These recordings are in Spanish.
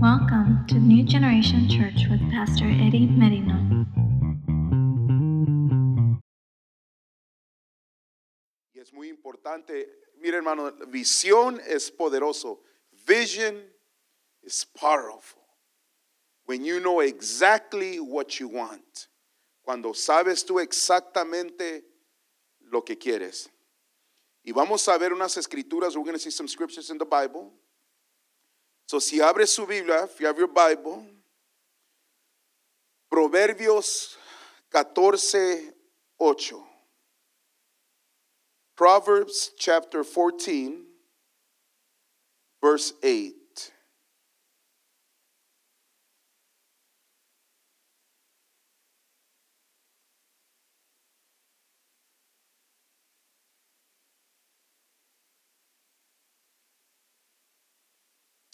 Welcome to New Generation Church with Pastor Eddie Merino. Y es muy importante, mire hermano, visión es poderoso. Vision is powerful. When you know exactly what you want. Cuando sabes tú exactamente lo que quieres. Y vamos a ver unas escrituras. We're going to see some scriptures in the Bible. So si abres su Biblia, if you have your Bible, Proverbios 14, 8. Proverbs chapter 14, verse 8.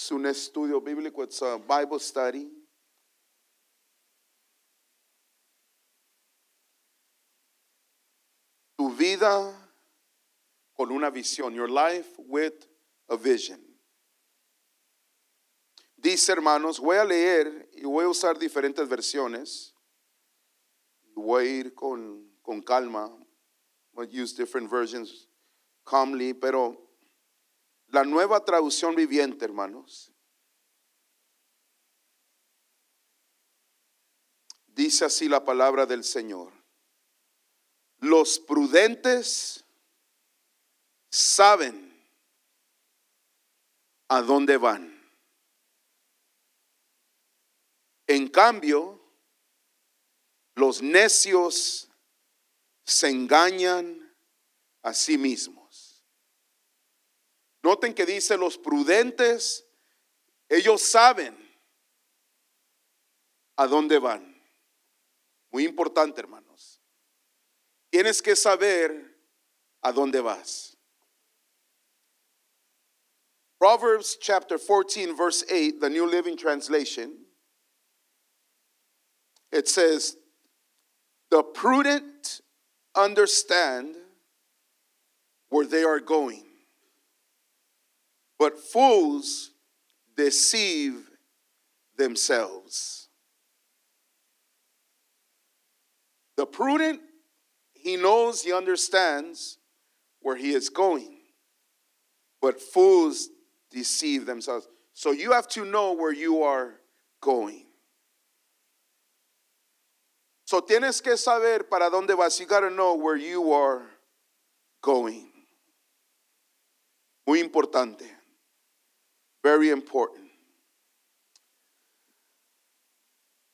Es un estudio bíblico, it's a Bible study. Tu vida con una visión. Your life with a vision. Dice, hermanos, voy a leer y voy a usar diferentes versiones. Voy a ir con, con calma. Voy a use different versions calmly, pero la nueva traducción viviente, hermanos. Dice así la palabra del Señor. Los prudentes saben a dónde van. En cambio, los necios se engañan a sí mismos. Noten que dice los prudentes, ellos saben a dónde van. Muy importante, hermanos. Tienes que saber a dónde vas. Proverbs chapter 14, verse 8, the New Living Translation. It says, The prudent understand where they are going, but fools deceive themselves. The prudent, he knows, he understands where he is going, but fools deceive themselves. So you have to know where you are going. So tienes que saber para dónde vas. You got to know where you are going. Muy importante. Very important.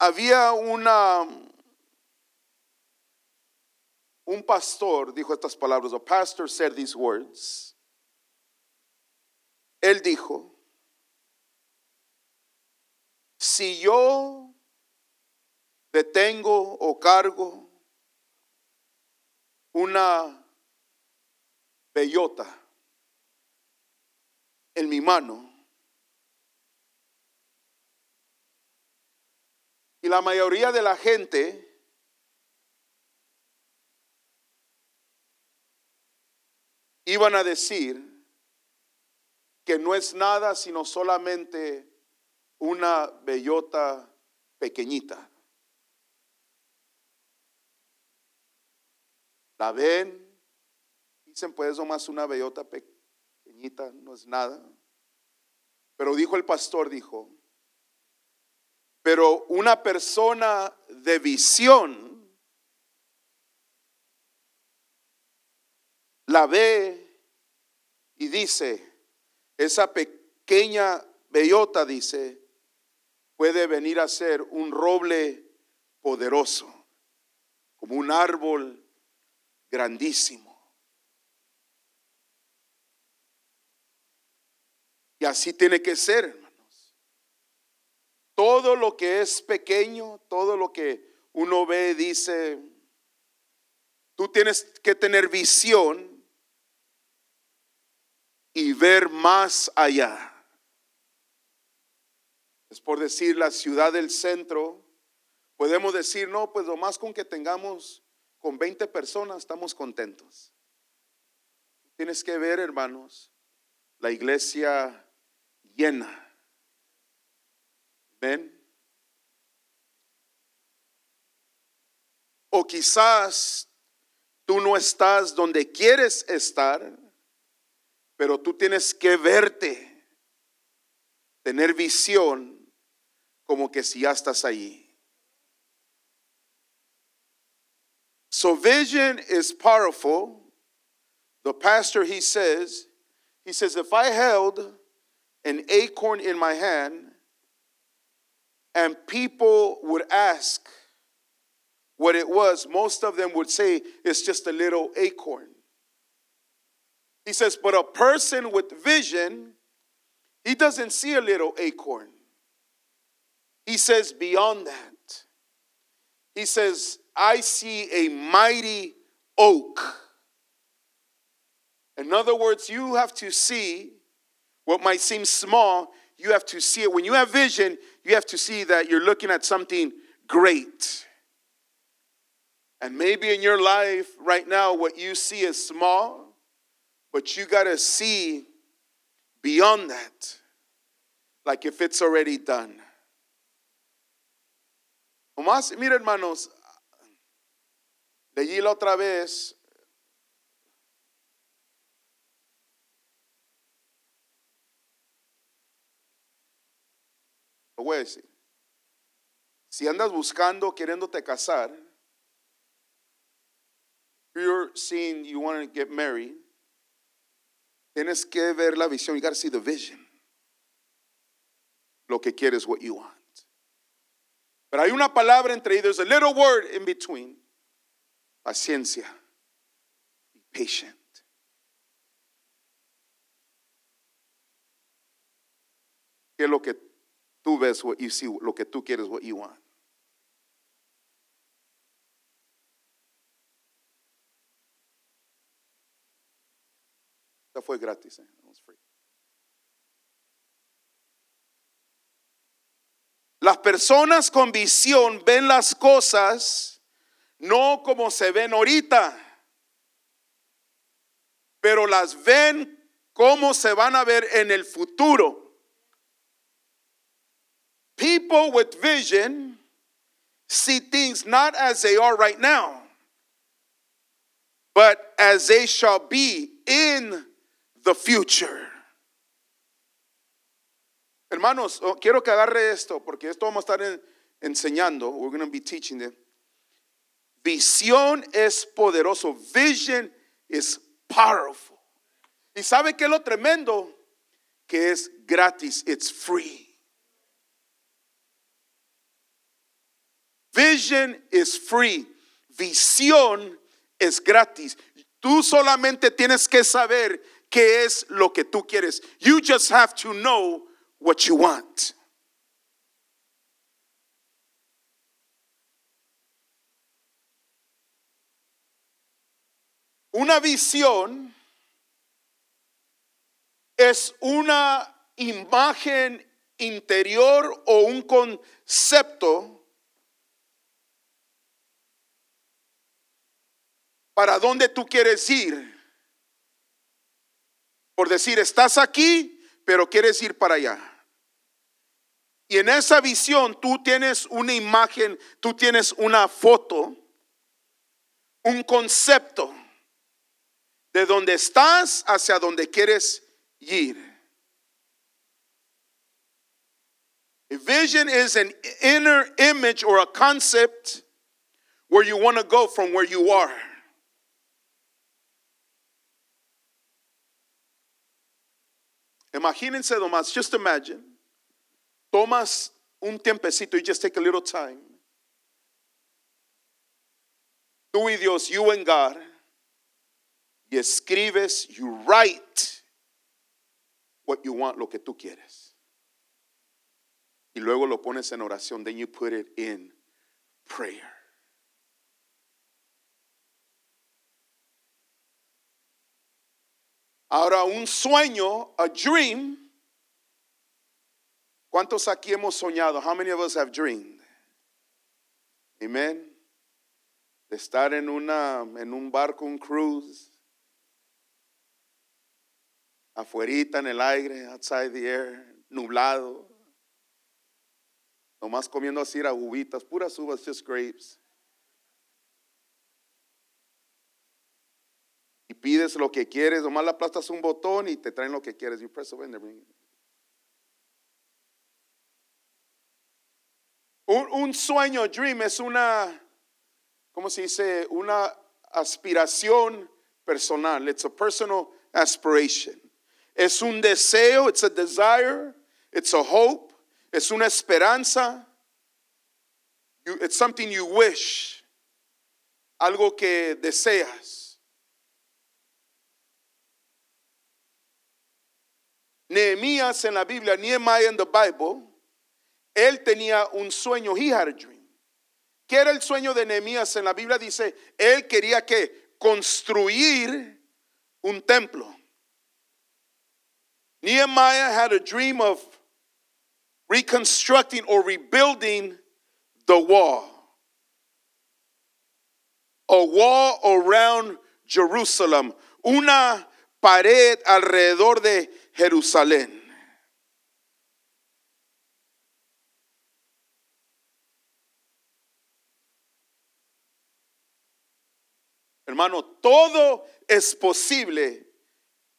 Había una un pastor dijo estas palabras. A pastor said these words. Él dijo, si yo detengo o cargo una bellota en mi mano y la mayoría de la gente iban a decir que no es nada sino solamente una bellota pequeñita. La ven, dicen pues nomás una bellota pequeñita, no es nada. Pero dijo el pastor, dijo, pero una persona de visión la ve y dice, esa pequeña bellota, dice, puede venir a ser un roble poderoso, como un árbol grandísimo. Y así tiene que ser. Todo lo que es pequeño, todo lo que uno ve, dice, tú tienes que tener visión y ver más allá. Es por decir la ciudad del centro, podemos decir, no, pues lo más con que tengamos con 20 personas estamos contentos. Tienes que ver, hermanos, la iglesia llena. O quizás tú no estás donde quieres estar, pero tú tienes que verte, tener visión como que si ya estás allí. So vision is powerful. The pastor he says, he says if I held an acorn in my hand and people would ask what it was, most of them would say it's just a little acorn. He says, but a person with vision, he doesn't see a little acorn. He says, beyond that, he says, I see a mighty oak. In other words, you have to see what might seem small, you have to see it. When you have vision, you have to see that you're looking at something great. And maybe in your life right now, what you see is small, but you got to see beyond that, like if it's already done. Mira hermanos, leí la otra vez. Voy a decir. Si andas buscando, queriéndote casar, you're seeing you want to get married, tienes que ver la visión. You got to see the vision. Lo que quieres, what you want. Pero hay una palabra entre ellos, there's a little word in between. Paciencia. Be patient. Que lo que tú ves, what you see, lo que tú quieres, what you want. Esta fue gratis, eh? Was free. Las personas con visión ven las cosas no como se ven ahorita, pero las ven como se van a ver en el futuro. People with vision see things not as they are right now, but as they shall be in the future. Hermanos, oh, quiero que agarre esto porque esto vamos a estar en- enseñando. We're going to be teaching them. Visión es poderoso. Vision is powerful. ¿Y sabe qué lo tremendo? Que es gratis. It's free. Vision is free. Visión es gratis. Tú solamente tienes que saber qué es lo que tú quieres. You just have to know what you want. Una visión es una imagen interior o un concepto para dónde tú quieres ir. Por decir, estás aquí, pero quieres ir para allá. Y en esa visión tú tienes una imagen, tú tienes una foto, un concepto de donde estás hacia donde quieres ir. A vision is an inner image or a concept where you want to go from where you are. Imagínense nomás, just imagine. Tomas un tiempecito, you just take a little time. Tú y Dios, you and God, y escribes, you write what you want, lo que tú quieres. Y luego lo pones en oración, then you put it in prayer. Ahora, un sueño, a dream. ¿Cuántos aquí hemos soñado? How many of us have dreamed? Amen. De estar en, una, en un barco, un cruise. Afuerita en el aire, outside the air, nublado. Nomás comiendo así era uvitas, puras uvas, just grapes. Pides lo que quieres, nomás le aplastas un botón y te traen lo que quieres. You press. Un, un sueño, dream, es una, ¿cómo se dice? Una aspiración personal. It's a personal aspiration. Es un deseo, it's a desire, it's a hope, es una esperanza. You- it's something you wish, algo que deseas. Nehemías en la Biblia, Nehemiah in the Bible, él tenía un sueño, he had a dream. ¿Qué era el sueño de Nehemías en la Biblia? Dice, él quería que construir un templo. Nehemiah had a dream of reconstructing or rebuilding the wall. A wall around Jerusalem. Una pared alrededor de Jerusalén. Hermano, todo es posible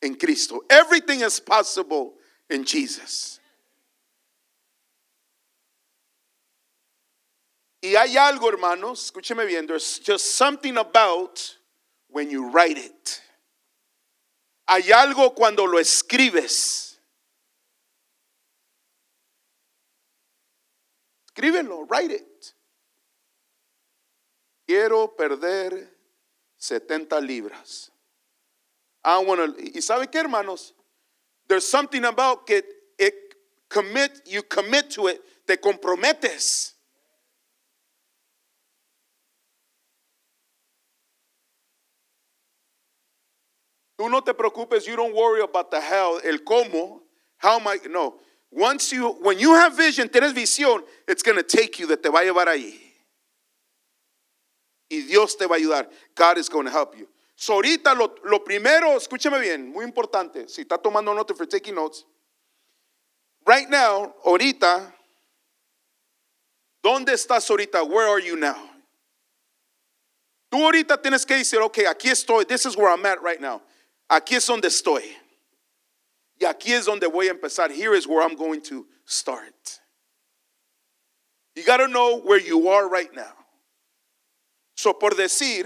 en Cristo. Everything is possible in Jesus. Y hay algo, hermanos, escúcheme bien, there's just something about when you write it. Hay algo cuando lo escribes. Escríbelo, write it. Quiero perder 70 libras. I want to, y sabe qué, hermanos? There's something about que it commit, you commit to it, te comprometes. Tú no te preocupes, you don't worry about the how, el cómo, how am I, no. Once you, when you have vision, tienes visión, it's going to take you, that te va a llevar ahí. Y Dios te va a ayudar. God is going to help you. So ahorita lo, lo primero, escúchame bien, muy importante, si está tomando nota for taking notes. Right now, ahorita, ¿dónde estás ahorita? Where are you now? Tú ahorita tienes que decir, ok, aquí estoy, this is where I'm at right now. Aquí es donde estoy. Y aquí es donde voy a empezar. Here is where I'm going to start. You got to know where you are right now. So, por decir,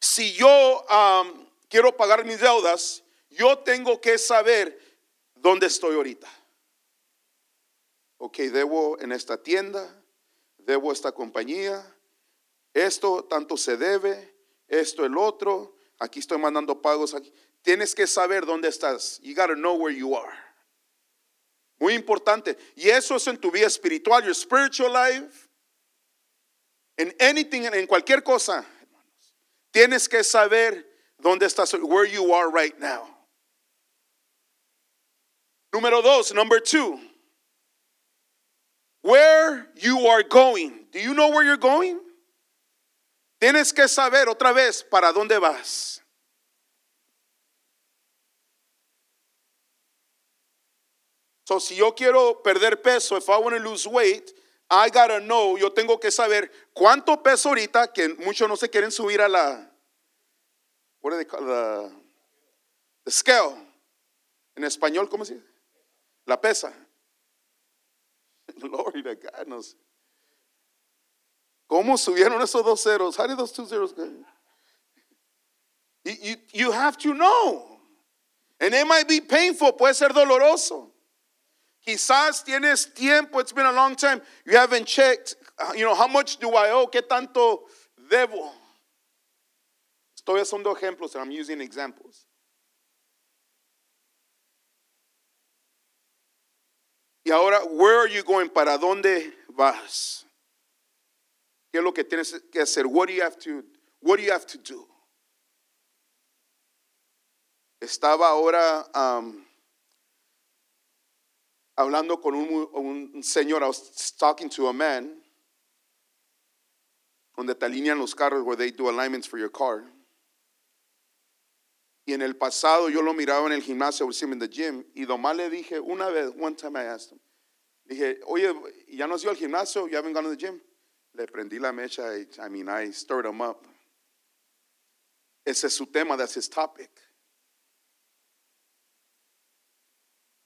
si yo um, quiero pagar mis deudas, yo tengo que saber dónde estoy ahorita. Ok, debo en esta tienda, debo esta compañía, esto tanto se debe, esto el otro, aquí estoy mandando pagos. Aquí. Tienes que saber dónde estás. You got to know where you are. Muy importante. Y eso es en tu vida espiritual, your spiritual life. En anything, en cualquier cosa. Tienes que saber dónde estás, where you are right now. Número dos, number two. Where you are going. Do you know where you're going? Tienes que saber otra vez para dónde vas. So, si yo quiero perder peso, if I want to lose weight, I gotta know, yo tengo que saber cuánto peso ahorita, que muchos no se quieren subir a la, what do they the, scale. En español, ¿cómo se dice? La pesa. Glory to God. ¿Cómo subieron esos dos ceros? How did those two zeros go? You, you, have to know. And it might be painful, puede ser doloroso. Quizás tienes tiempo, it's been a long time, you haven't checked, you know, how much do I owe, qué tanto debo. Estoy haciendo ejemplos, and I'm using examples. Y ahora, where are you going? ¿Para dónde vas? ¿Qué es lo que tienes que hacer? What do you have to, what do you have to do? Estaba ahora um, hablando con un, un señor, I was talking to a man, donde te alinean los carros, where they do alignments for your car. Y en el pasado yo lo miraba en el gimnasio, in the gym, y nomás le dije una vez, one time I asked him, Dije, oye, ¿ya no has ido al gimnasio? You haven't gone to the gym? Le prendí la mecha. y, I mean, I stirred him up. Ese es su tema, that's his topic.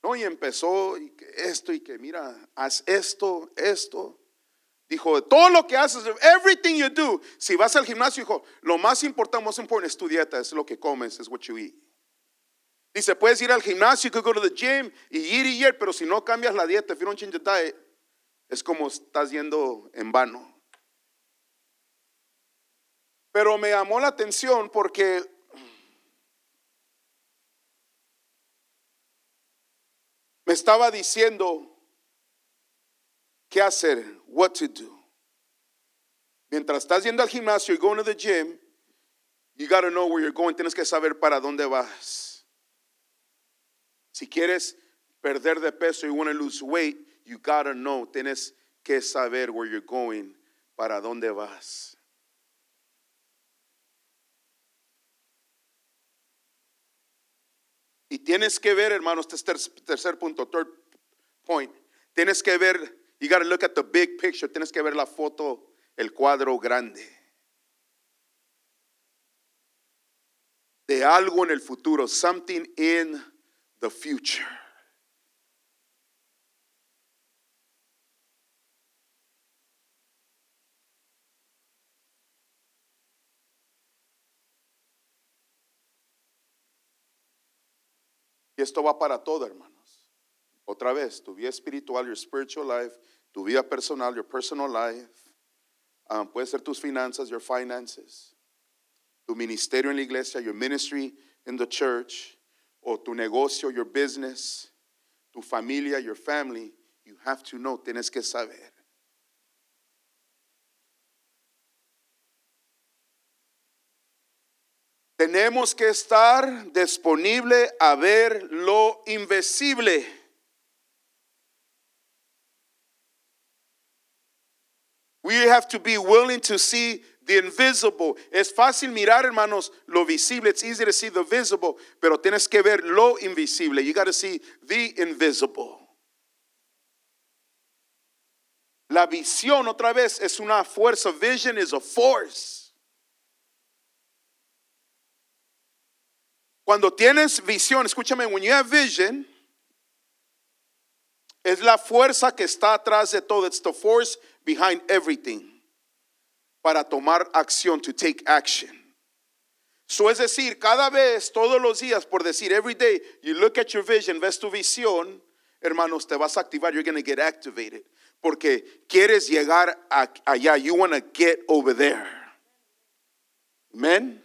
No, y empezó y que esto y que mira, haz esto, esto. Dijo, todo lo que haces, everything you do. Si vas al gimnasio, dijo, lo más importante, most important es tu dieta, es lo que comes, es what you eat. Dice, puedes ir al gimnasio, you could go to the gym y ir y ir, pero si no cambias la dieta, if you don't change the diet, es como estás yendo en vano. Pero me llamó la atención porque me estaba diciendo qué hacer, what to do. Mientras estás yendo al gimnasio, you're going to the gym, you got to know where you're going, tienes que saber para dónde vas. Si quieres perder de peso, you want to lose weight, you got to know, tienes que saber where you're going, para dónde vas. Y tienes que ver, hermanos, este es ter- tercer punto, third point. Tienes que ver, you got to look at the big picture. Tienes que ver la foto, el cuadro grande. De algo en el futuro, something in the future. Y esto va para todo, hermanos. Otra vez, tu vida espiritual, your spiritual life, tu vida personal, your personal life. Um, puede ser tus finanzas, your finances. Tu ministerio en la iglesia, your ministry in the church. O tu negocio, your business. Tu familia, your family. You have to know, tienes que saber. Tenemos que estar disponible a ver lo invisible. We have to be willing to see the invisible. Es fácil mirar, hermanos, lo visible. It's easy to see the visible, pero tienes que ver lo invisible. You got to see the invisible. La visión, otra vez, es una fuerza. Vision is a force. Cuando tienes visión, escúchame, when you have vision, es la fuerza que está atrás de todo. It's the force behind everything. Para tomar acción, to take action. So es decir, cada vez, todos los días, por decir, every day, you look at your vision, ves tu visión, hermanos, te vas a activar, you're going to get activated. Porque quieres llegar a- allá, you want to get over there. Amen.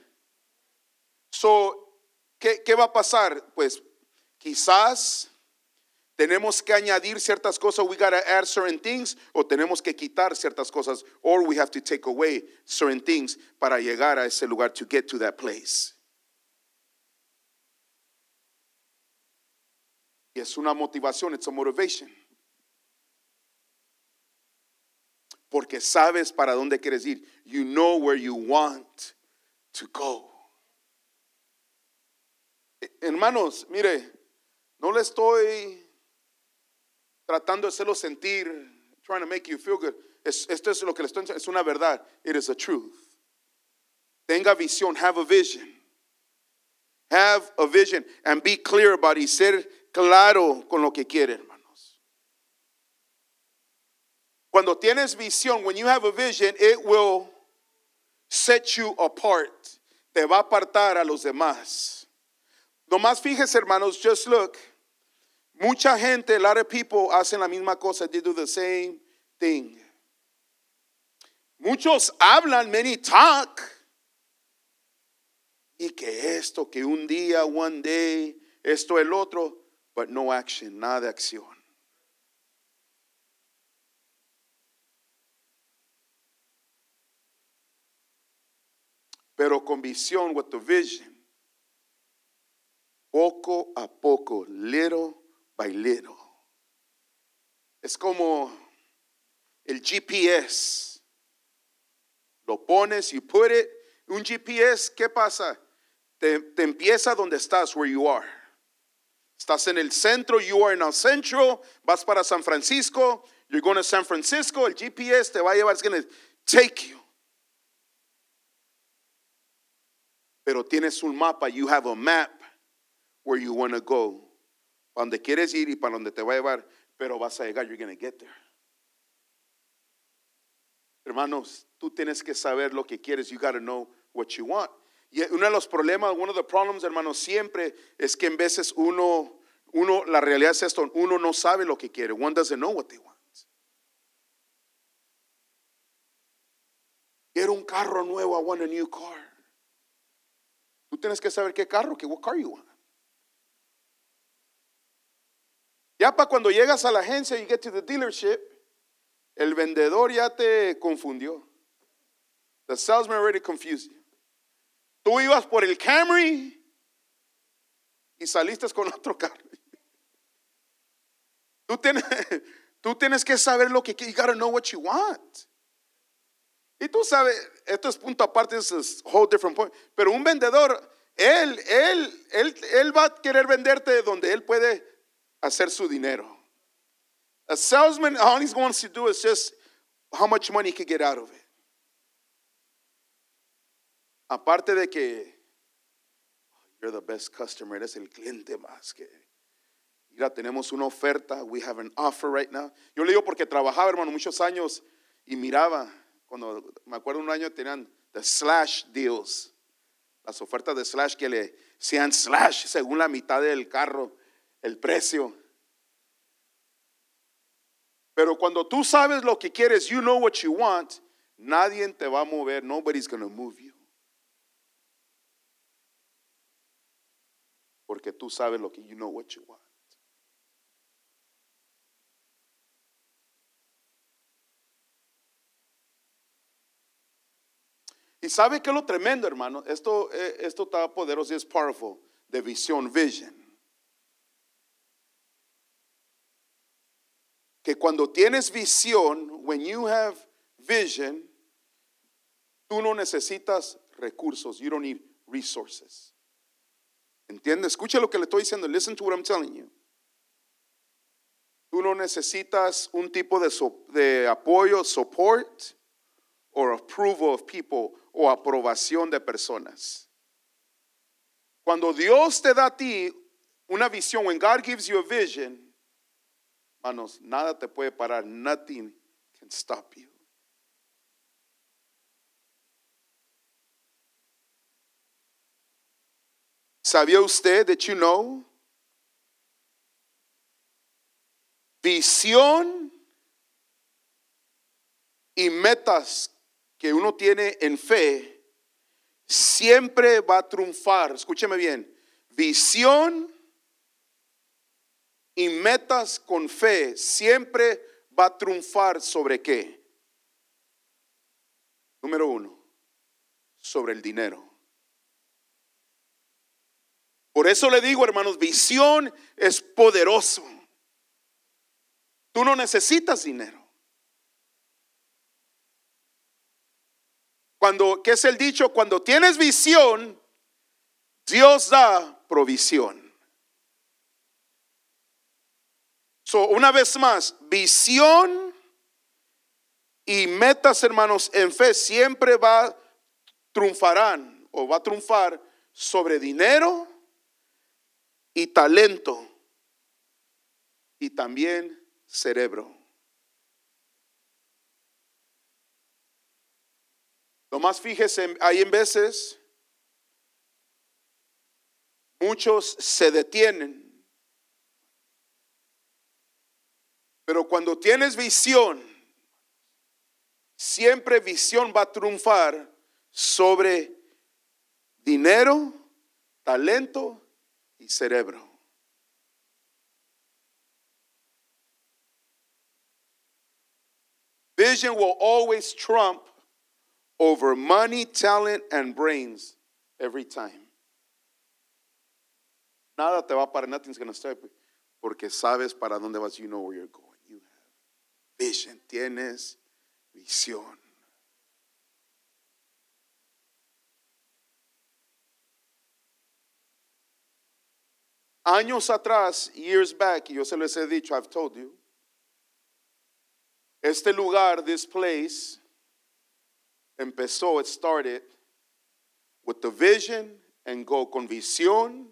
So, ¿qué, ¿qué va a pasar? Pues quizás tenemos que añadir ciertas cosas, we gotta add certain things, o tenemos que quitar ciertas cosas, or we have to take away certain things para llegar a ese lugar, to get to that place. Y es una motivación, it's a motivation. Porque sabes para dónde quieres ir. You know where you want to go. Hermanos, mire, no le estoy tratando de hacerlo sentir, trying to make you feel good. Es- esto es lo que le estoy diciendo, es una verdad. It is a truth. Tenga visión, have a vision. Have a vision and be clear about it ser claro con lo que quiere, hermanos. Cuando tienes visión, when you have a vision, it will set you apart. Te va a apartar a los demás. Nomás fíjese, hermanos, just look. Mucha gente, a lot of people hacen la misma cosa. They do the same thing. Muchos hablan, many talk. Y que esto, que un día, one day, esto, el otro, but no action, nada de acción. Pero con visión, with the vision, poco a poco, little by little. Es como el GPS. Lo pones, you put it. Un GPS, ¿qué pasa? Te, te empieza donde estás, where you are. Estás en el centro, you are in el centro, vas para San Francisco, you're going to San Francisco, el GPS te va a llevar, it's going to take you. Pero tienes un mapa, you have a map where you want to go. Para donde quieres ir y para donde te va a llevar, pero vas a llegar, you're going to get there. Hermanos, tú tienes que saber lo que quieres, you got to know what you want. Y uno de los problemas, one of the problems, hermanos, siempre es que en veces uno, uno, la realidad es esto, uno no sabe lo que quiere. One doesn't know what they want. Quiero un carro nuevo, I want a new car. Tú tienes que saber qué carro, que what car you want. Ya para cuando llegas a la agencia, you get to the dealership, el vendedor ya te confundió. The salesman already confused you. Tú ibas por el Camry y saliste con otro carro. Tú tienes, tú tienes que saber lo que you gotta know what you want. Y tú sabes, esto es punto aparte, es whole different point. Pero un vendedor, él, él, él, él va a querer venderte donde él puede hacer su dinero. A salesman, all he wants to do is just how much money he can get out of it. Aparte de que you're the best customer, eres el cliente más que. Mira, tenemos una oferta, we have an offer right now. Yo le digo porque trabajaba, hermano, muchos años y miraba, cuando me acuerdo un año tenían the slash deals, las ofertas de slash que le sean slash según la mitad del carro, el precio. Pero cuando tú sabes lo que quieres, you know what you want, nadie te va a mover, nobody's going to move you. Porque tú sabes lo que you know what you want. Y sabe que lo tremendo, hermano, esto, eh, esto está poderoso y es powerful, de visión, vision. Que cuando tienes visión, when you have vision, tú no necesitas recursos, you don't need resources. ¿Entiende? Escucha lo que le estoy diciendo. Listen to what I'm telling you. Tú no necesitas un tipo de, de apoyo, support, or approval of people, o aprobación de personas. Cuando Dios te da a ti una visión, when God gives you a vision, manos, nada te puede parar. Nothing can stop you. ¿Sabía usted that you know? Visión y metas que uno tiene en fe siempre va a triunfar. Escúcheme bien. Visión y metas con fe siempre va a triunfar sobre qué? Número uno, sobre el dinero. Por eso le digo, hermanos, visión es poderoso. Tú no necesitas dinero. Cuando, ¿qué es el dicho? Cuando tienes visión, Dios da provisión. So, una vez más, visión y metas, hermanos, en fe siempre va triunfarán o va a triunfar sobre dinero y talento y también cerebro. más fíjese, hay en veces muchos se detienen. Pero cuando tienes visión, siempre visión va a triunfar sobre dinero, talento y cerebro. Vision will always trump over money, talent, and brains every time. Nada te va a parar, nothing's going to stop you. Porque sabes para dónde vas, you know where you're going. Vision, tienes visión. Años atrás, years back, yo se les he dicho, I've told you, este lugar, this place, empezó, it started with the vision and go con visión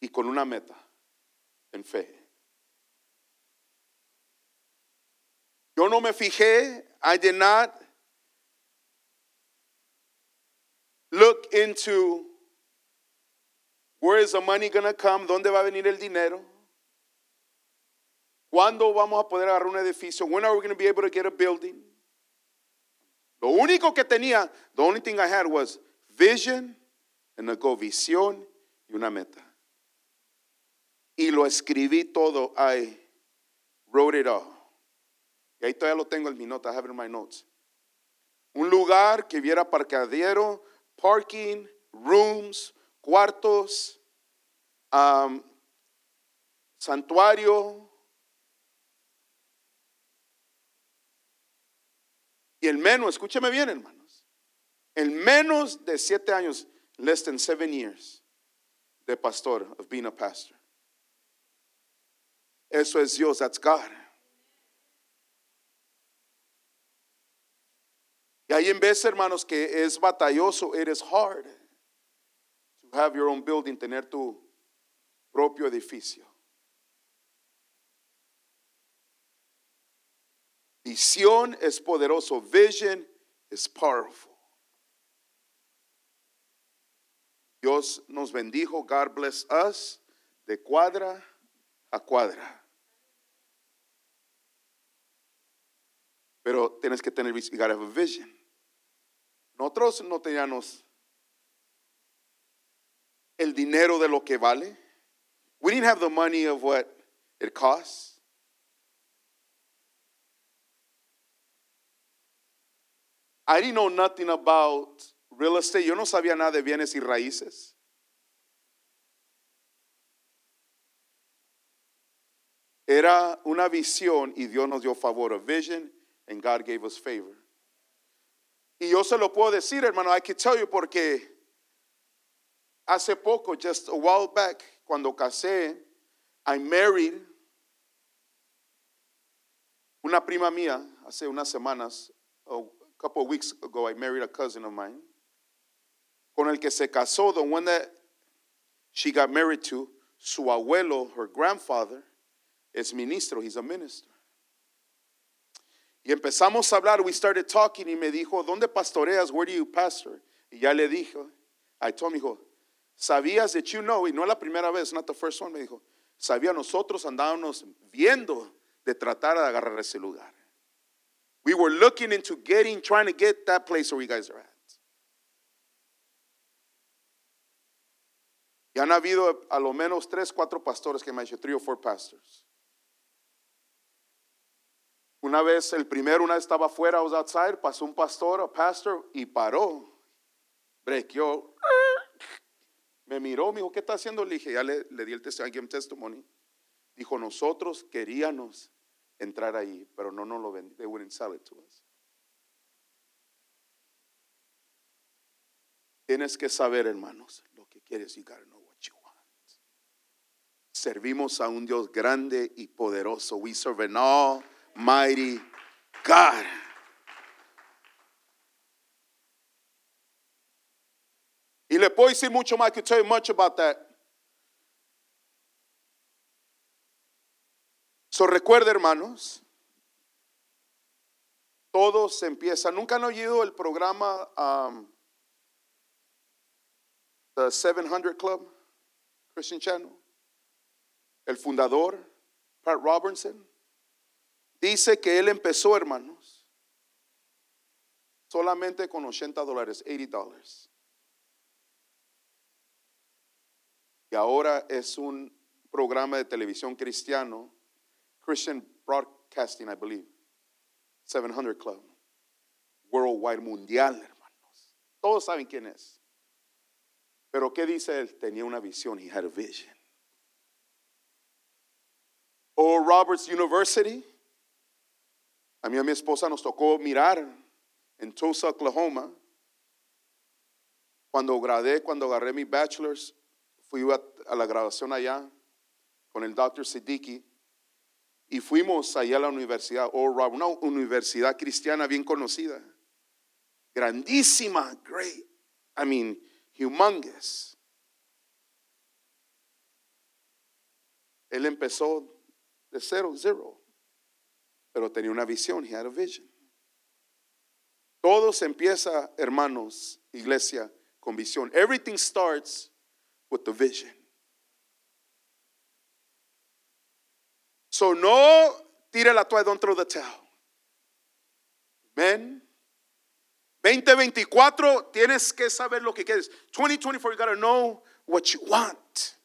y con una meta, en fe. Yo no me fijé, I did not look into where is the money going to come, dónde va a venir el dinero, cuándo vamos a poder agarrar un edificio, when are we going to be able to get a building. Lo único que tenía, the only thing I had was vision and a go, visión y una meta. Y lo escribí todo, I wrote it all. Ahí todavía lo tengo en mi nota, I have it in my notes. Un lugar que viera parqueadero, parking, rooms, cuartos, um, santuario. Y el menos, escúcheme bien, hermanos, el menos de siete años, less than seven years, de pastor, of being a pastor. Eso es Dios, that's God. Y ahí en vez, hermanos, que es batalloso, it is hard to have your own building, tener tu propio edificio. Visión es poderoso. Vision is powerful. Dios nos bendijo. God bless us de cuadra a cuadra. Pero tienes que tener you gotta have a vision. Nosotros no teníamos el dinero de lo que vale. We didn't have the money of what it costs. I didn't know nothing about real estate. Yo no sabía nada de bienes y raíces. Era una visión y Dios nos dio favor, a vision, and God gave us favor. Y yo se lo puedo decir, hermano, I can tell you porque hace poco, just a while back, cuando casé, I married una prima mía hace unas semanas, a couple of weeks ago, I married a cousin of mine, con el que se casó, the one that she got married to, su abuelo, her grandfather, es ministro, he's a minister. Y empezamos a hablar, we started talking y me dijo, ¿dónde pastoreas? Where do you pastor? Y ya le dijo, I told him, dijo, ¿sabías that you know? Y no la primera vez, not the first one, me dijo, sabía nosotros andábamos viendo de tratar de agarrar ese lugar. We were looking into getting, trying to get that place where you guys are at. Y han habido a menos tres, cuatro pastores que me han dicho, three or four pastors. Una vez, el primero, una estaba afuera, was outside, pasó un pastor, a pastor, y paró. Brequeó. Me miró, me dijo, ¿qué está haciendo? Le dije, ya le, di el testimonio, testimony. Dijo, nosotros queríamos entrar ahí, pero no nos lo vendí. They wouldn't sell it to us. Tienes que saber, hermanos, lo que quieres. You gotta know what you want. Servimos a un Dios grande y poderoso. We serve an almighty God. Y le puedo decir mucho más. I could tell you much about that. So recuerda, hermanos, todo se empieza. ¿Nunca han oído el programa um, The 700 Club, Christian Channel? El fundador, Pat Robertson, dice que él empezó, hermanos, solamente con 80 dólares, 80 dólares. Y ahora es un programa de televisión cristiano, Christian Broadcasting, I believe, 700 Club, worldwide, mundial, hermanos. Todos saben quién es. Pero ¿qué dice él? Tenía una visión, he had a vision. O Roberts University, a mí a mi esposa nos tocó mirar en Tulsa, Oklahoma. Cuando gradué, cuando agarré mi bachelor's, fui a, la grabación allá con el Dr. Siddiqui y fuimos allá a la universidad, Roberts, una universidad cristiana bien conocida, grandísima, great, I mean, humongous. Él empezó de cero, zero, pero tenía una visión, he had a vision. Todo se empieza, hermanos, iglesia, con visión. Everything starts with the vision. So no tire la toalla, don't throw the towel. Amen. 2024 tienes que saber lo que quieres. 2024 you gotta know what you want.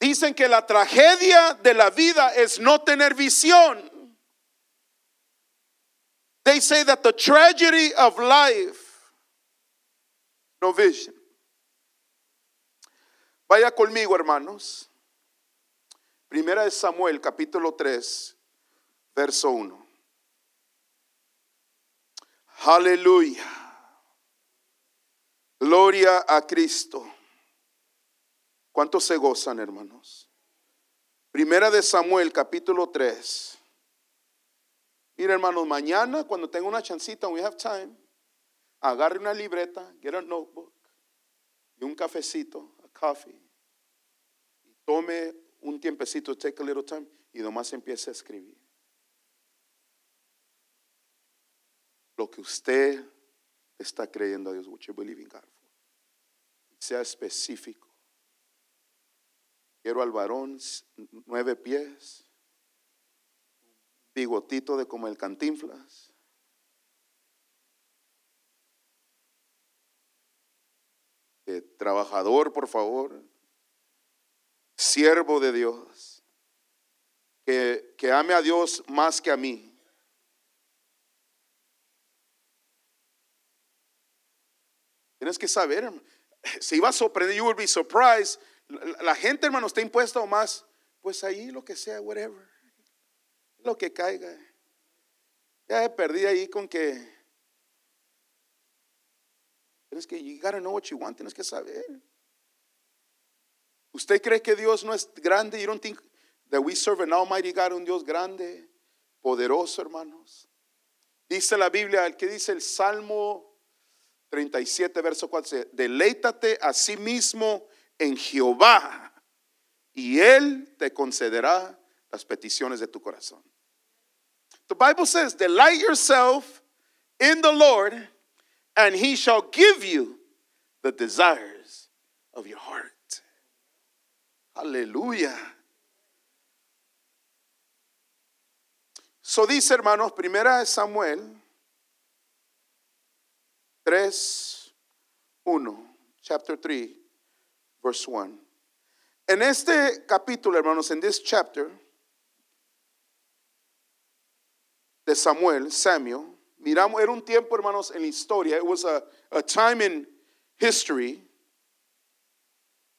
Dicen que la tragedia de la vida es no tener visión. They say that the tragedy of life, no vision. Vaya conmigo, hermanos. Primera de Samuel, capítulo 3, verso 1. Aleluya. Gloria a Cristo. ¿Cuántos se gozan, hermanos? Primera de Samuel, capítulo 3. Mira, hermanos, mañana cuando tenga una chancita, we have time, agarre una libreta, get a notebook y un cafecito, a coffee, tome un tiempecito, take a little time, y nomás empiece a escribir. Lo que usted está creyendo a Dios, what you believe in God for. Sea específico. Quiero al varón nueve pies, bigotito de como el cantinflas. Eh, trabajador, por favor, siervo de Dios, que, que ame a Dios más que a mí. Tienes que saber, hermano. se a sorprender, you would be surprised. La, gente, hermano, está impuesta o más, pues ahí lo que sea, whatever, lo que caiga. Ya perdí ahí con que tienes que, you gotta know what you want, tienes que saber. ¿Usted cree que Dios no es grande? You don't think that we serve an almighty God, un Dios grande, poderoso, hermanos. Dice la Biblia, el que dice el Salmo 37, verso 4, dice, deleítate a sí mismo en Jehová y Él te concederá las peticiones de tu corazón. The Bible says, delight yourself in the Lord and He shall give you the desires of your heart. Aleluya. So dice, hermanos, primera de Samuel 3, 1, chapter 3, verse 1. En este capítulo, hermanos, en this chapter de Samuel, Samuel, miramos, era un tiempo, hermanos, en la historia, it was a, a time in history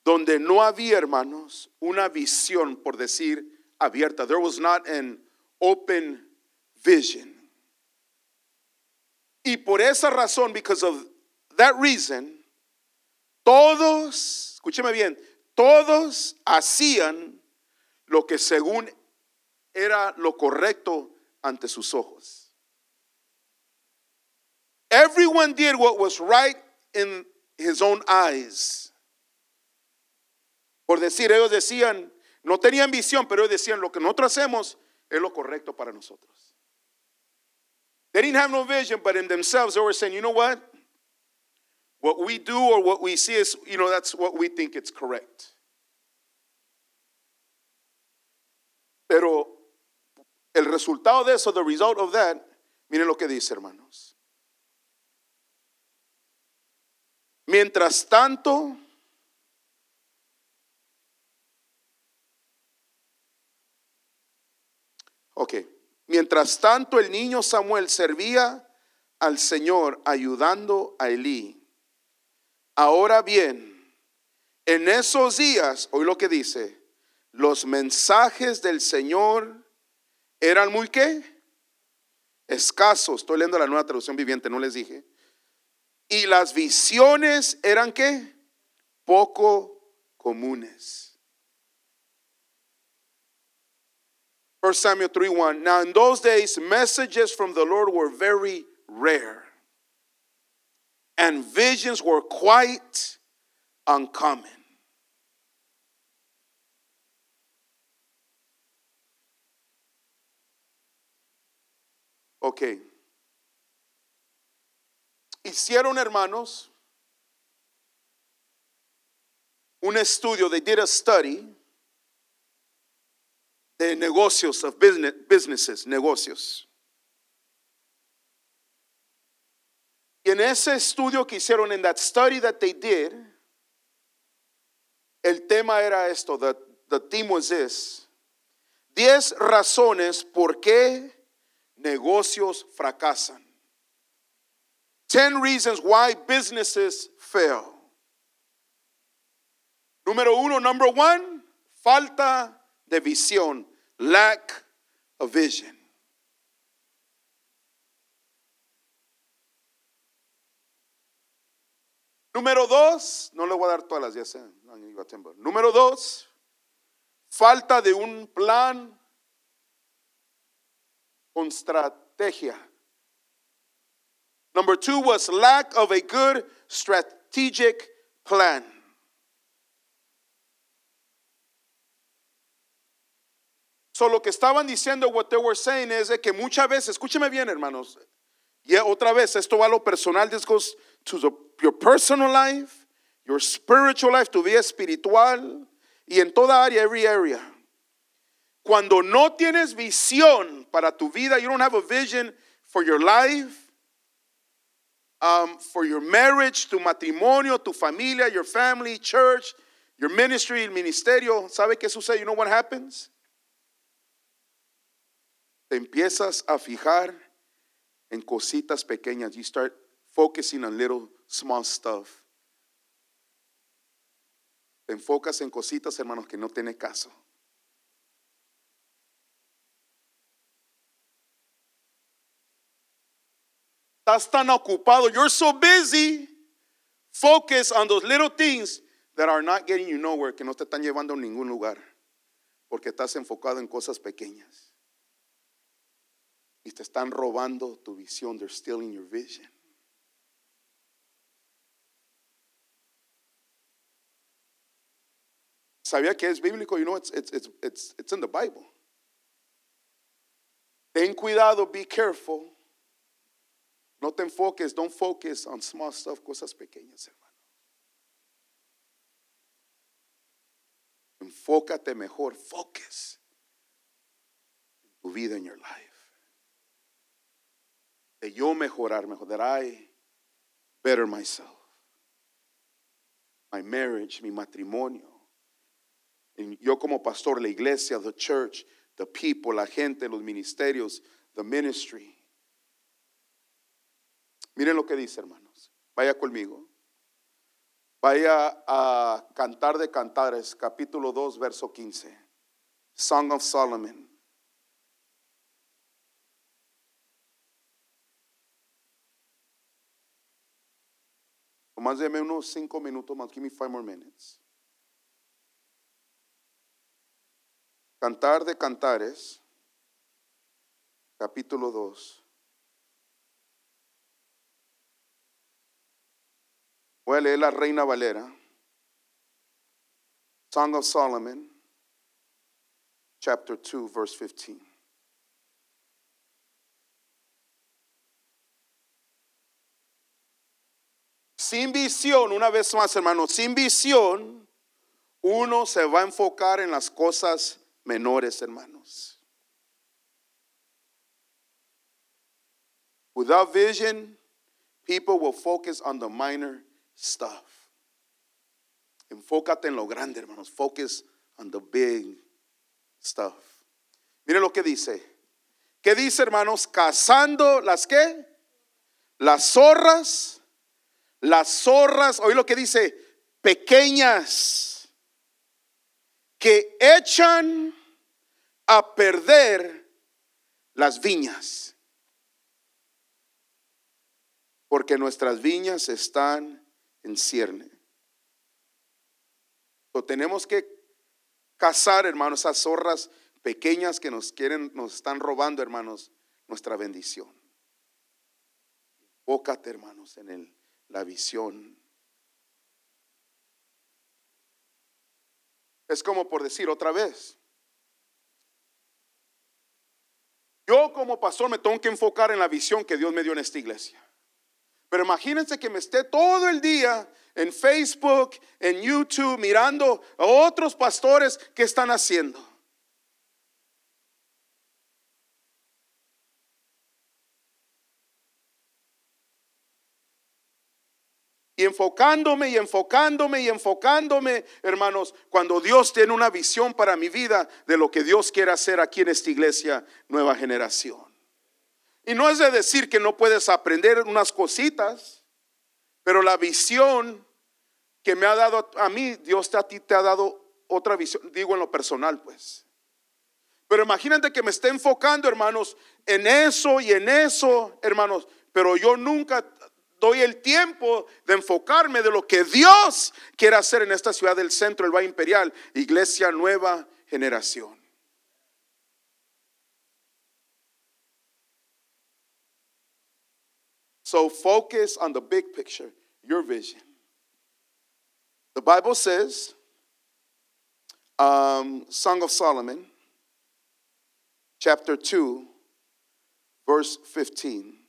donde no había, hermanos, una visión, por decir, abierta. There was not an open vision. Y por esa razón, because of that reason, todos, escúcheme bien, todos hacían lo que según era lo correcto ante sus ojos. Everyone did what was right in his own eyes. Por decir, ellos decían, no tenían visión, pero ellos decían, lo que nosotros hacemos es lo correcto para nosotros. They didn't have no vision, but in themselves, they were saying, you know what? What we do or what we see is, you know, that's what we think it's correct. Pero el resultado de eso, the result of that, miren lo que dice, hermanos. Mientras tanto, ok, mientras tanto el niño Samuel servía al Señor ayudando a Elí. Ahora bien, en esos días, hoy lo que dice, los mensajes del Señor eran muy qué? Escasos. Estoy leyendo la nueva traducción viviente, no les dije. Y las visiones eran qué? poco comunes. 1 Samuel 3 1. Now, in those days, messages from the Lord were very rare, and visions were quite uncommon. Ok. Hicieron, hermanos, un estudio, they did a study de negocios, of business, businesses, negocios. Y en ese estudio que hicieron, in that study that they did, el tema era esto, the, the theme was this, 10 razones por qué negocios fracasan. 10 reasons why businesses fail. Número uno, number one, falta de visión, lack of vision. Número dos, no le voy a dar todas las, ya sé, ten, but- Número dos, falta de un plan con estrategia. Number two was lack of a good strategic plan. So lo que estaban diciendo, what they were saying es que muchas veces, escúcheme bien hermanos, y otra vez, esto va a lo personal, this goes to your personal life, your spiritual life, tu vida espiritual, y en toda área, every area. Cuando no tienes visión para tu vida, you don't have a vision for your life, um, for your marriage, tu matrimonio, tu familia, your family, church, your ministry, el ministerio, ¿sabe qué sucede? You know what happens? Te empiezas a fijar en cositas pequeñas. You start focusing on little small stuff. Te enfocas en cositas, hermanos, que no tiene caso. Estás tan ocupado. You're so busy. Focus on those little things that are not getting you nowhere, que no te están llevando a ningún lugar. Porque estás enfocado en cosas pequeñas. Y te están robando tu visión. They're stealing your vision. ¿Sabía que es bíblico? You know, it's, it's, it's, it's, in the Bible. Ten cuidado, be careful. No te enfoques, don't focus on small stuff, cosas pequeñas, hermano. Enfócate mejor, focus tu vida, en your life. De yo mejorar, mejor, that I better myself. My marriage, mi matrimonio. Yo como pastor, la iglesia, the church, the people, la gente, los ministerios, the ministry. Miren lo que dice, hermanos. Vaya conmigo. Vaya a Cantar de Cantares, capítulo 2, verso 15. Song of Solomon. Más deme unos cinco minutos más. Give me five more minutes. Cantar de Cantares, capítulo 2. Voy a leer la Reina Valera. Song of Solomon, chapter 2, verse 15. Sin visión, una vez más, hermano, sin visión, uno se va a enfocar en las cosas menores, hermanos. Without vision, people will focus on the minor stuff. Enfócate en lo grande, hermanos. Focus on the big stuff. Miren lo que dice. ¿Qué dice, hermanos? Cazando las qué? Las zorras. Las zorras, oí lo que dice, pequeñas que echan a perder las viñas. Porque nuestras viñas están en cierne. So, tenemos que cazar, hermanos, esas zorras pequeñas que nos quieren, nos están robando, hermanos, nuestra bendición. Enfócate, hermanos, en el, la visión. Es como por decir otra vez. Yo como pastor me tengo que enfocar en la visión que Dios me dio en esta iglesia. Pero imagínense que me esté todo el día en Facebook, en YouTube, mirando a otros pastores que están haciendo. Y enfocándome y enfocándome y enfocándome, hermanos, cuando Dios tiene una visión para mi vida de lo que Dios quiere hacer aquí en esta iglesia, nueva generación. Y no es de decir que no puedes aprender unas cositas, pero la visión que me ha dado a mí, Dios a ti te ha dado otra visión, digo en lo personal, pues. Pero imagínate que me esté enfocando, hermanos, en eso y en eso, hermanos, pero yo nunca doy el tiempo de enfocarme de lo que Dios quiere hacer en esta ciudad del centro del Valle Imperial, Iglesia Nueva Generación. So focus on the big picture, your vision. The Bible says, um, Song of Solomon, chapter 2, verse 15.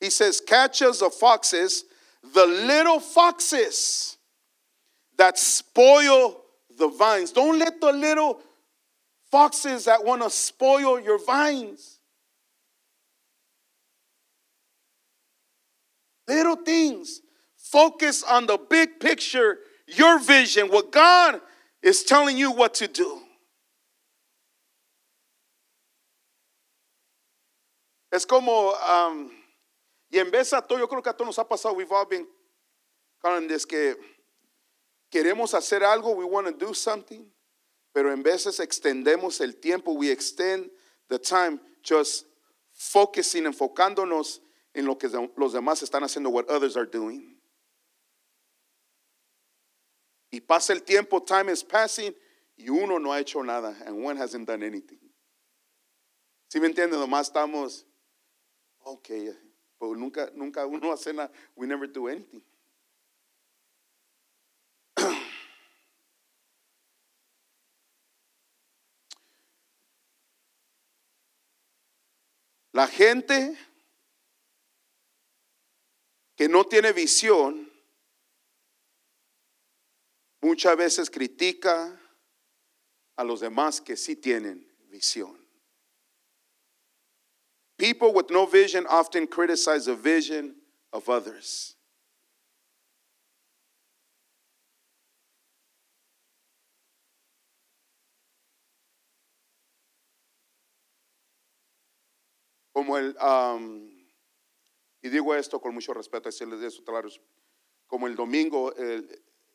He says, catchers of foxes, the little foxes that spoil the vines. Don't let the little foxes that want to spoil your vines. Little things. Focus on the big picture, your vision, what God is telling you what to do. Es como um, Y en vez a todo, yo creo que a todos nos ha pasado, we've all been kind of this que queremos hacer algo, we want to do something, pero en veces extendemos el tiempo, we extend the time just focusing, enfocándonos en lo que los demás están haciendo, what others are doing. Y pasa el tiempo, time is passing, y uno no ha hecho nada, and one hasn't done anything. ¿Sí me entienden? Nomás estamos, okay, pero nunca, nunca uno hace nada. We never do anything. La gente que no tiene visión muchas veces critica a los demás que sí tienen visión. People with no vision often criticize the vision of others. Como el, um, y digo esto con mucho respeto, como el domingo, el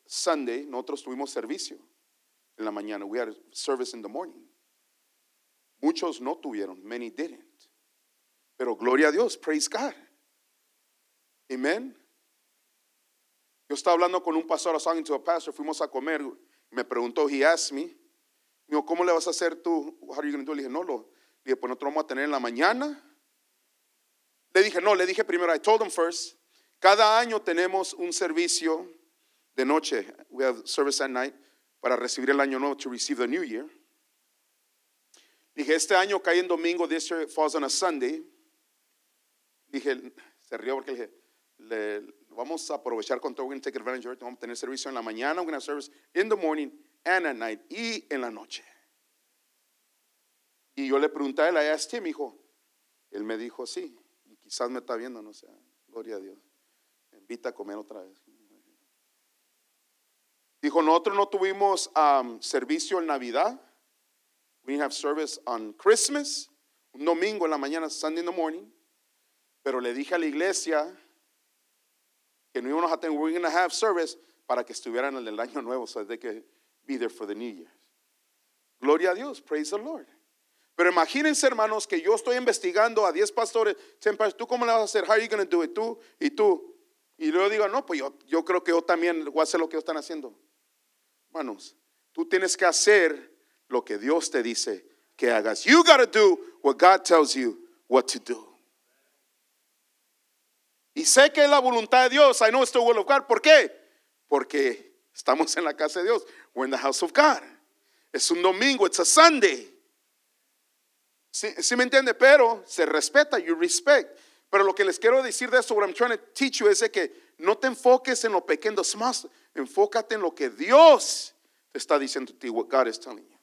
Sunday, nosotros tuvimos servicio en la mañana. We had service in the morning. Muchos no tuvieron, many didn't. Pero gloria a Dios, praise God. Amen. Yo estaba hablando con un pastor, I was talking to a pastor, fuimos a comer, me preguntó, he asked me, ¿cómo le vas a hacer tú? How are you going to do? Le dije, no, lo, le dije, pues nosotros vamos a tener en la mañana. Le dije, no, le dije primero, I told him first, cada año tenemos un servicio de noche, we have service at night, para recibir el año nuevo, to receive the new year. Dije, este año cae en domingo, this year falls on a Sunday. Dije, se rió porque le dije, vamos a aprovechar con todo, we're going take advantage of it. Vamos a tener servicio en la mañana, we're going to service in the morning and at night, y en la noche. Y yo le pregunté a él, I asked him, hijo, él me dijo, sí, quizás me está viendo, no sé, gloria a Dios. Me invita a comer otra vez. Dijo, nosotros no tuvimos um, servicio en Navidad. We have service on Christmas, un domingo en la mañana, Sunday in the morning. Pero le dije a la iglesia que no íbamos a tener, we're going have service para que estuvieran en el año nuevo, so they could be there for the New Year. Gloria a Dios, praise the Lord. Pero imagínense, hermanos, que yo estoy investigando a 10 pastores. ¿Tú cómo le vas a hacer? How are you going to do it? Tú y tú. Y luego digo, no, pues yo, yo creo que yo también voy a hacer lo que ellos están haciendo. Hermanos, tú tienes que hacer lo que Dios te dice que hagas. You got to do what God tells you what to do. Y sé que es la voluntad de Dios. I know it's the will of God. ¿Por qué? Porque estamos en la casa de Dios. We're in the house of God. Es un domingo, it's a Sunday. ¿Sí, me entiende? Pero se respeta, you respect. Pero lo que les quiero decir de eso, what I'm trying to teach you es que no te enfoques en lo pequeño, es más, enfócate en lo que Dios te está diciendo a ti, what God is telling you.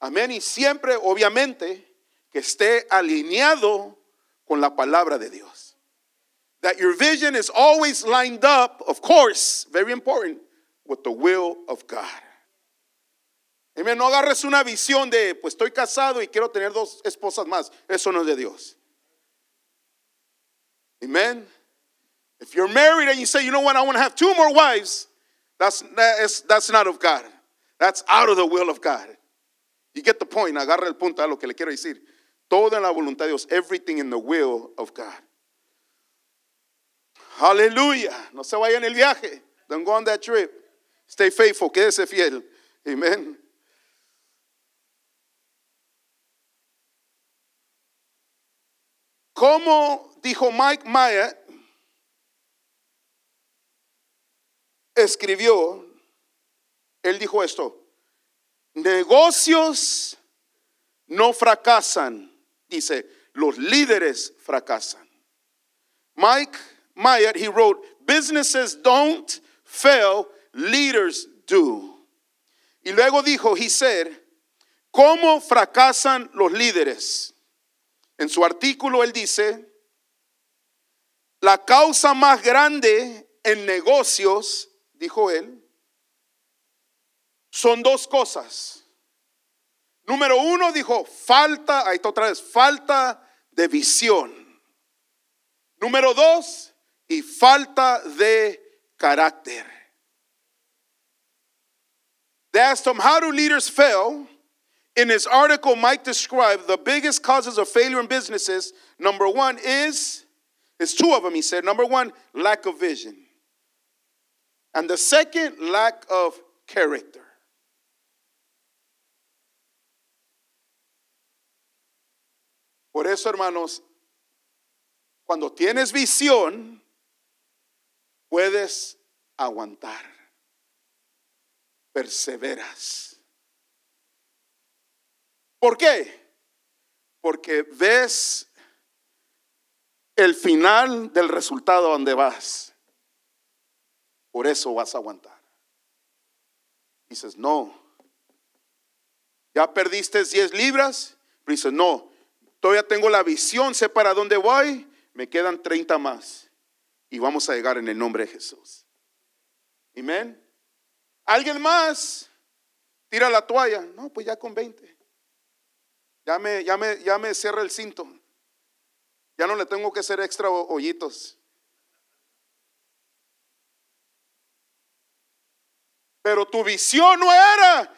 Amén. Y siempre, obviamente, que esté alineado con la palabra de Dios. That your vision is always lined up, of course, very important, with the will of God. Amén. No agarres una visión de, pues estoy casado y quiero tener dos esposas más. Eso no es de Dios. Amen. If you're married and you say, you know what, I want to have two more wives, that's, that that's not of God. That's out of the will of God. You get the point. Agarra el punto a lo que le quiero decir. Todo en la voluntad de Dios. Everything in the will of God. Aleluya. No se vaya en el viaje. Don't go on that trip. Stay faithful. Quédese fiel. Amen. Como dijo Mike Maya, escribió, él dijo esto, negocios no fracasan, dice, los líderes fracasan. Mike Meyer, he wrote, businesses don't fail, leaders do. Y luego dijo, he said, ¿cómo fracasan los líderes? En su artículo él dice, la causa más grande en negocios, dijo él, son dos cosas. Número uno dijo, falta, ahí está otra vez, falta de visión. Número dos, y falta de carácter. They asked him, how do leaders fail? In his article, Mike described the biggest causes of failure in businesses. Number one is, it's two of them, he said. Number one, lack of vision. And the second, lack of character. Por eso, hermanos, cuando tienes visión, puedes aguantar, perseveras. ¿Por qué? Porque ves el final del resultado donde vas. Por eso vas a aguantar. Dices, no. Ya perdiste 10 libras. Pero dices, no. Todavía tengo la visión, sé para dónde voy. Me quedan 30 más. Y vamos a llegar en el nombre de Jesús. Amén. ¿Alguien más? Tira la toalla. No, pues ya con 20. Ya me, ya me, ya me cierra el cinto. Ya no le tengo que hacer extra hoyitos. Pero tu visión no era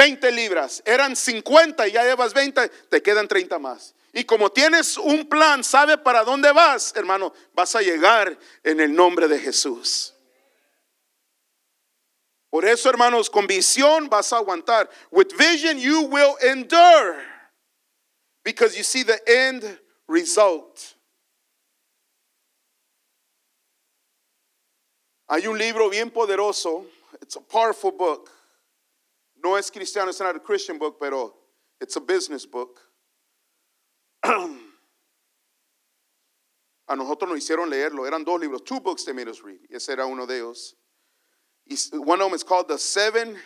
20 libras, eran 50 y ya llevas 20, te quedan 30 más. Y como tienes un plan, sabe para dónde vas, hermano, vas a llegar en el nombre de Jesús. Por eso, hermanos, con visión vas a aguantar. With vision you will endure. Because you see the end result. Hay un libro bien poderoso. It's a powerful book. No es cristiano, it's not a Christian book, pero it's a business book. A nosotros nos hicieron leerlo. Eran dos libros, two books they made us read. Ese era uno de ellos. One of them is called The Seven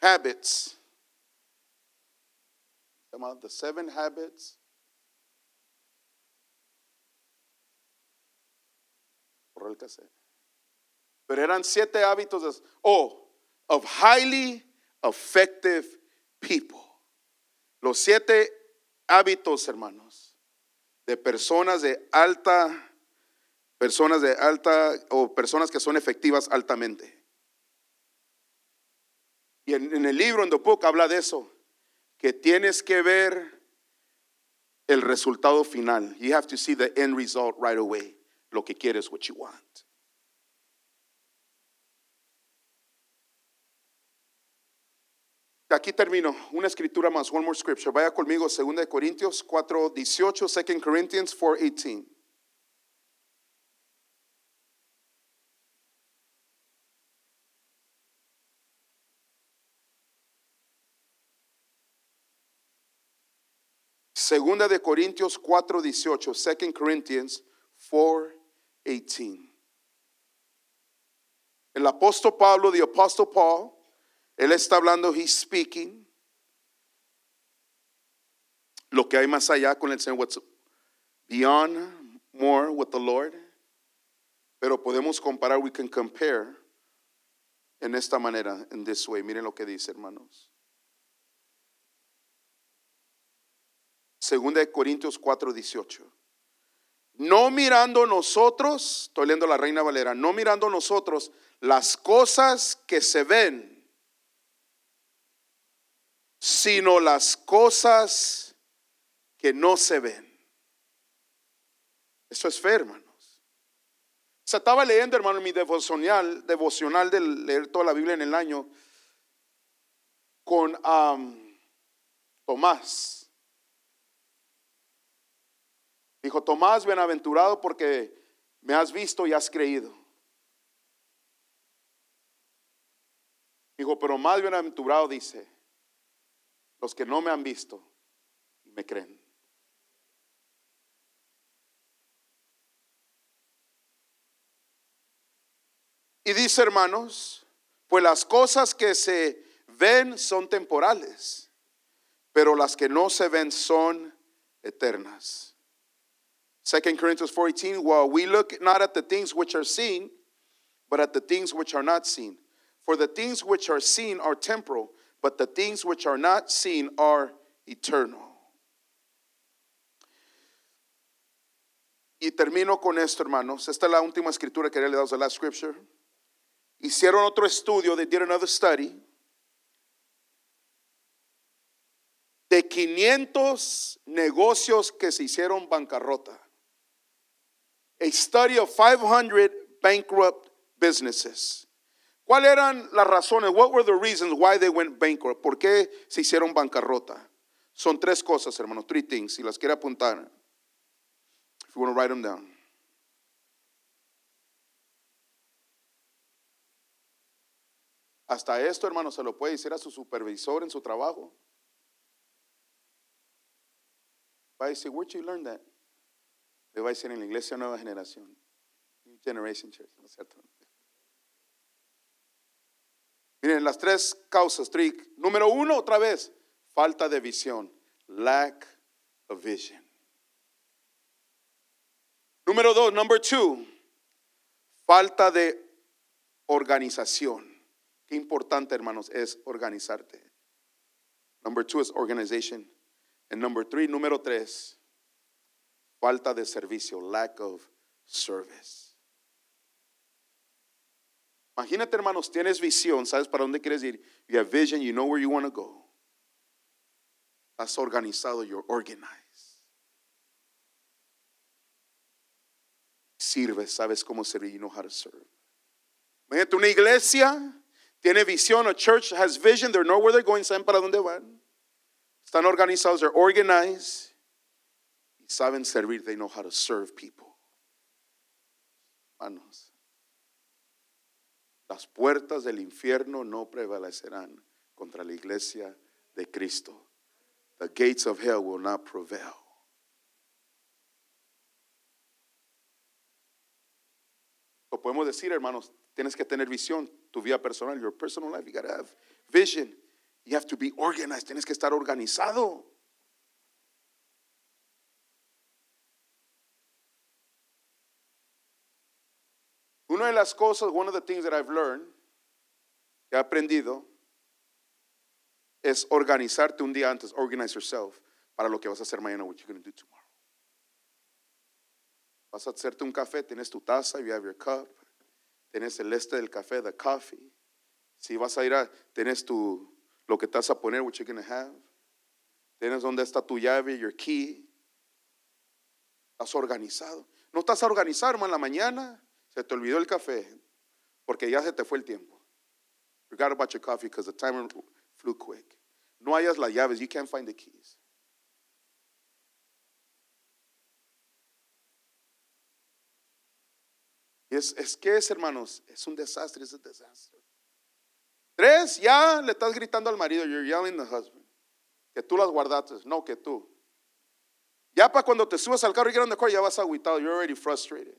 Habits. The Seven Habits. Pero eran siete hábitos oh, of highly effective people. Los siete hábitos, hermanos, de personas de alta, personas de alta o personas que son efectivas altamente. Y en, el libro, en The Book, habla de eso, que tienes que ver el resultado final. You have to see the end result right away. lo que quieres, what you want. Aquí termino. Una escritura más. One more scripture. Vaya conmigo. 2 Corintios 4, 18. 2 Corinthians 4, 18. Segunda de Corintios 4, 18. 2 Corinthians 4, 18. El apóstol Pablo, the apostle Paul, él está hablando, he's speaking. Lo que hay más allá con el Señor, what's beyond more with the Lord. Pero podemos comparar, we can compare en esta manera, in this way. Miren lo que dice, hermanos. Segunda de Corintios 4, 18. No mirando nosotros, estoy leyendo la Reina Valera, no mirando nosotros las cosas que se ven, sino las cosas que no se ven. Eso es fe, hermanos. Se estaba leyendo, hermano, mi devocional, devocional de leer toda la Biblia en el año con Tomás. Dijo, Tomás, bienaventurado porque me has visto y has creído. Dijo, pero más bienaventurado dice, los que no me han visto me creen. Y dice, hermanos, pues las cosas que se ven son temporales, pero las que no se ven son eternas. 2 Corinthians 4:18, while we look not at the things which are seen, but at the things which are not seen. For the things which are seen are temporal, but the things which are not seen are eternal. Y termino con esto, hermanos. Esta es la última escritura que le damos, the last scripture. Hicieron otro estudio, they did another study. De 500 negocios que se hicieron bancarrota. A study of 500 bankrupt businesses. ¿Cuáles eran las razones? What were the reasons why they went bankrupt? ¿Por qué se hicieron bancarrota? Son tres cosas, hermanos, three things. Si las quiere apuntar, if you want to write them down. Hasta esto, hermano, se lo puede decir a su supervisor en su trabajo. Va a decir, where'd you learn that? Le va a decir en la iglesia Nueva Generación. New Generation Church, ¿no es cierto? Miren, las tres causas, trick. Número uno, otra vez, falta de visión. Lack of vision. Número dos, number two, falta de organización. Qué importante, hermanos, es organizarte. Number two is organization. And number three, número tres, falta de servicio, lack of service. Imagínate, hermanos, tienes visión, sabes para dónde quieres ir. You have vision, you know where you want to go. Estás organizado, you're organized. Sirves, sabes cómo servir, you know how to serve. Imagínate una iglesia, tiene visión, a church has vision, they know where they're going, saben para dónde van. Están organizados, they're organized. Y saben servir, they know how to serve people. Hermanos. Las puertas del infierno no prevalecerán contra la iglesia de Cristo. The gates of hell will not prevail. Lo podemos decir, hermanos, tienes que tener visión, tu vida personal, your personal life, you gotta have vision. You have to be organized, tienes que estar organizado. Una de las cosas, one of the things that I've learned, que he aprendido, es organizarte un día antes, organize yourself, para lo que vas a hacer mañana, what you're going to do tomorrow. Vas a hacerte un café, tienes tu taza, you have your cup, tienes el este del café, the coffee. Si vas a ir a, tienes tu, lo que te vas a poner, what you're going to have. Tienes dónde está tu llave, your key. Estás organizado. No estás organizado, hermano, en la mañana se te olvidó el café porque ya se te fue el tiempo. Forgot about your coffee because the timer flew quick. No hayas las llaves, you can't find the keys. Y Es, es que es, hermanos, es un desastre, es un desastre. Tres, ya le estás gritando al marido, you're yelling the husband. Que tú las guardaste, no que tú. Ya para cuando te subes al carro y get on the car, ya vas agüitado, you're already frustrated.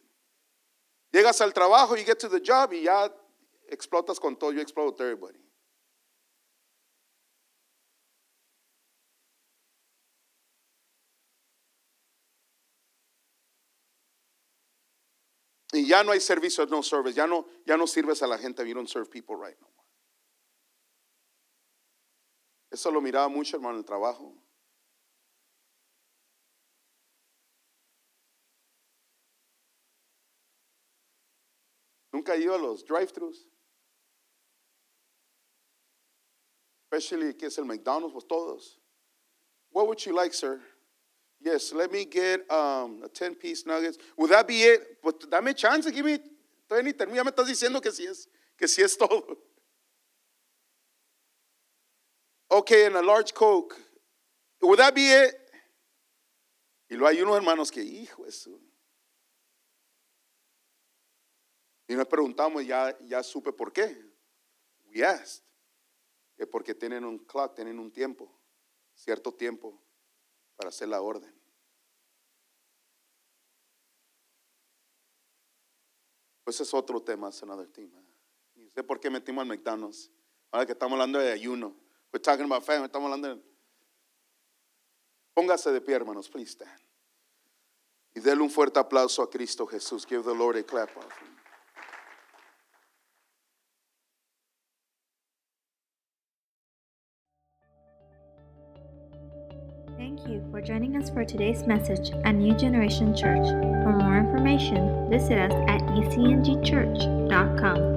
Llegas al trabajo, you get to the job y ya explotas con todo, you explode with everybody. Y ya no hay servicio, no service. Ya no, ya no sirves a la gente. You don't serve people right no more. Eso lo miraba mucho, hermano, en el trabajo. Nunca ido a los drive-thrus. Especially que es el McDonald's, pues todos. What would you like, sir? Yes, let me get um, a 10 piece nuggets. Would that be it? Pues dame chance, give me. Todavía ni termino, ya me estás diciendo que sí es, que sí es todo. Okay, and a large Coke. Would that be it? Y luego hay unos hermanos que, hijo eso. Y nos preguntamos, ya, ya supe por qué. We asked. Que porque tienen un clock, tienen un tiempo, cierto tiempo para hacer la orden. Pues es otro tema, es another theme. Ni sé por qué metimos al McDonald's. Ahora que estamos hablando de ayuno. We're talking about family, estamos hablando de... Póngase de pie, hermanos, please stand. Y denle un fuerte aplauso a Cristo Jesús. Give the Lord a clap Thank you for joining us for today's message at New Generation Church. For more information, visit us at ecngchurch.com.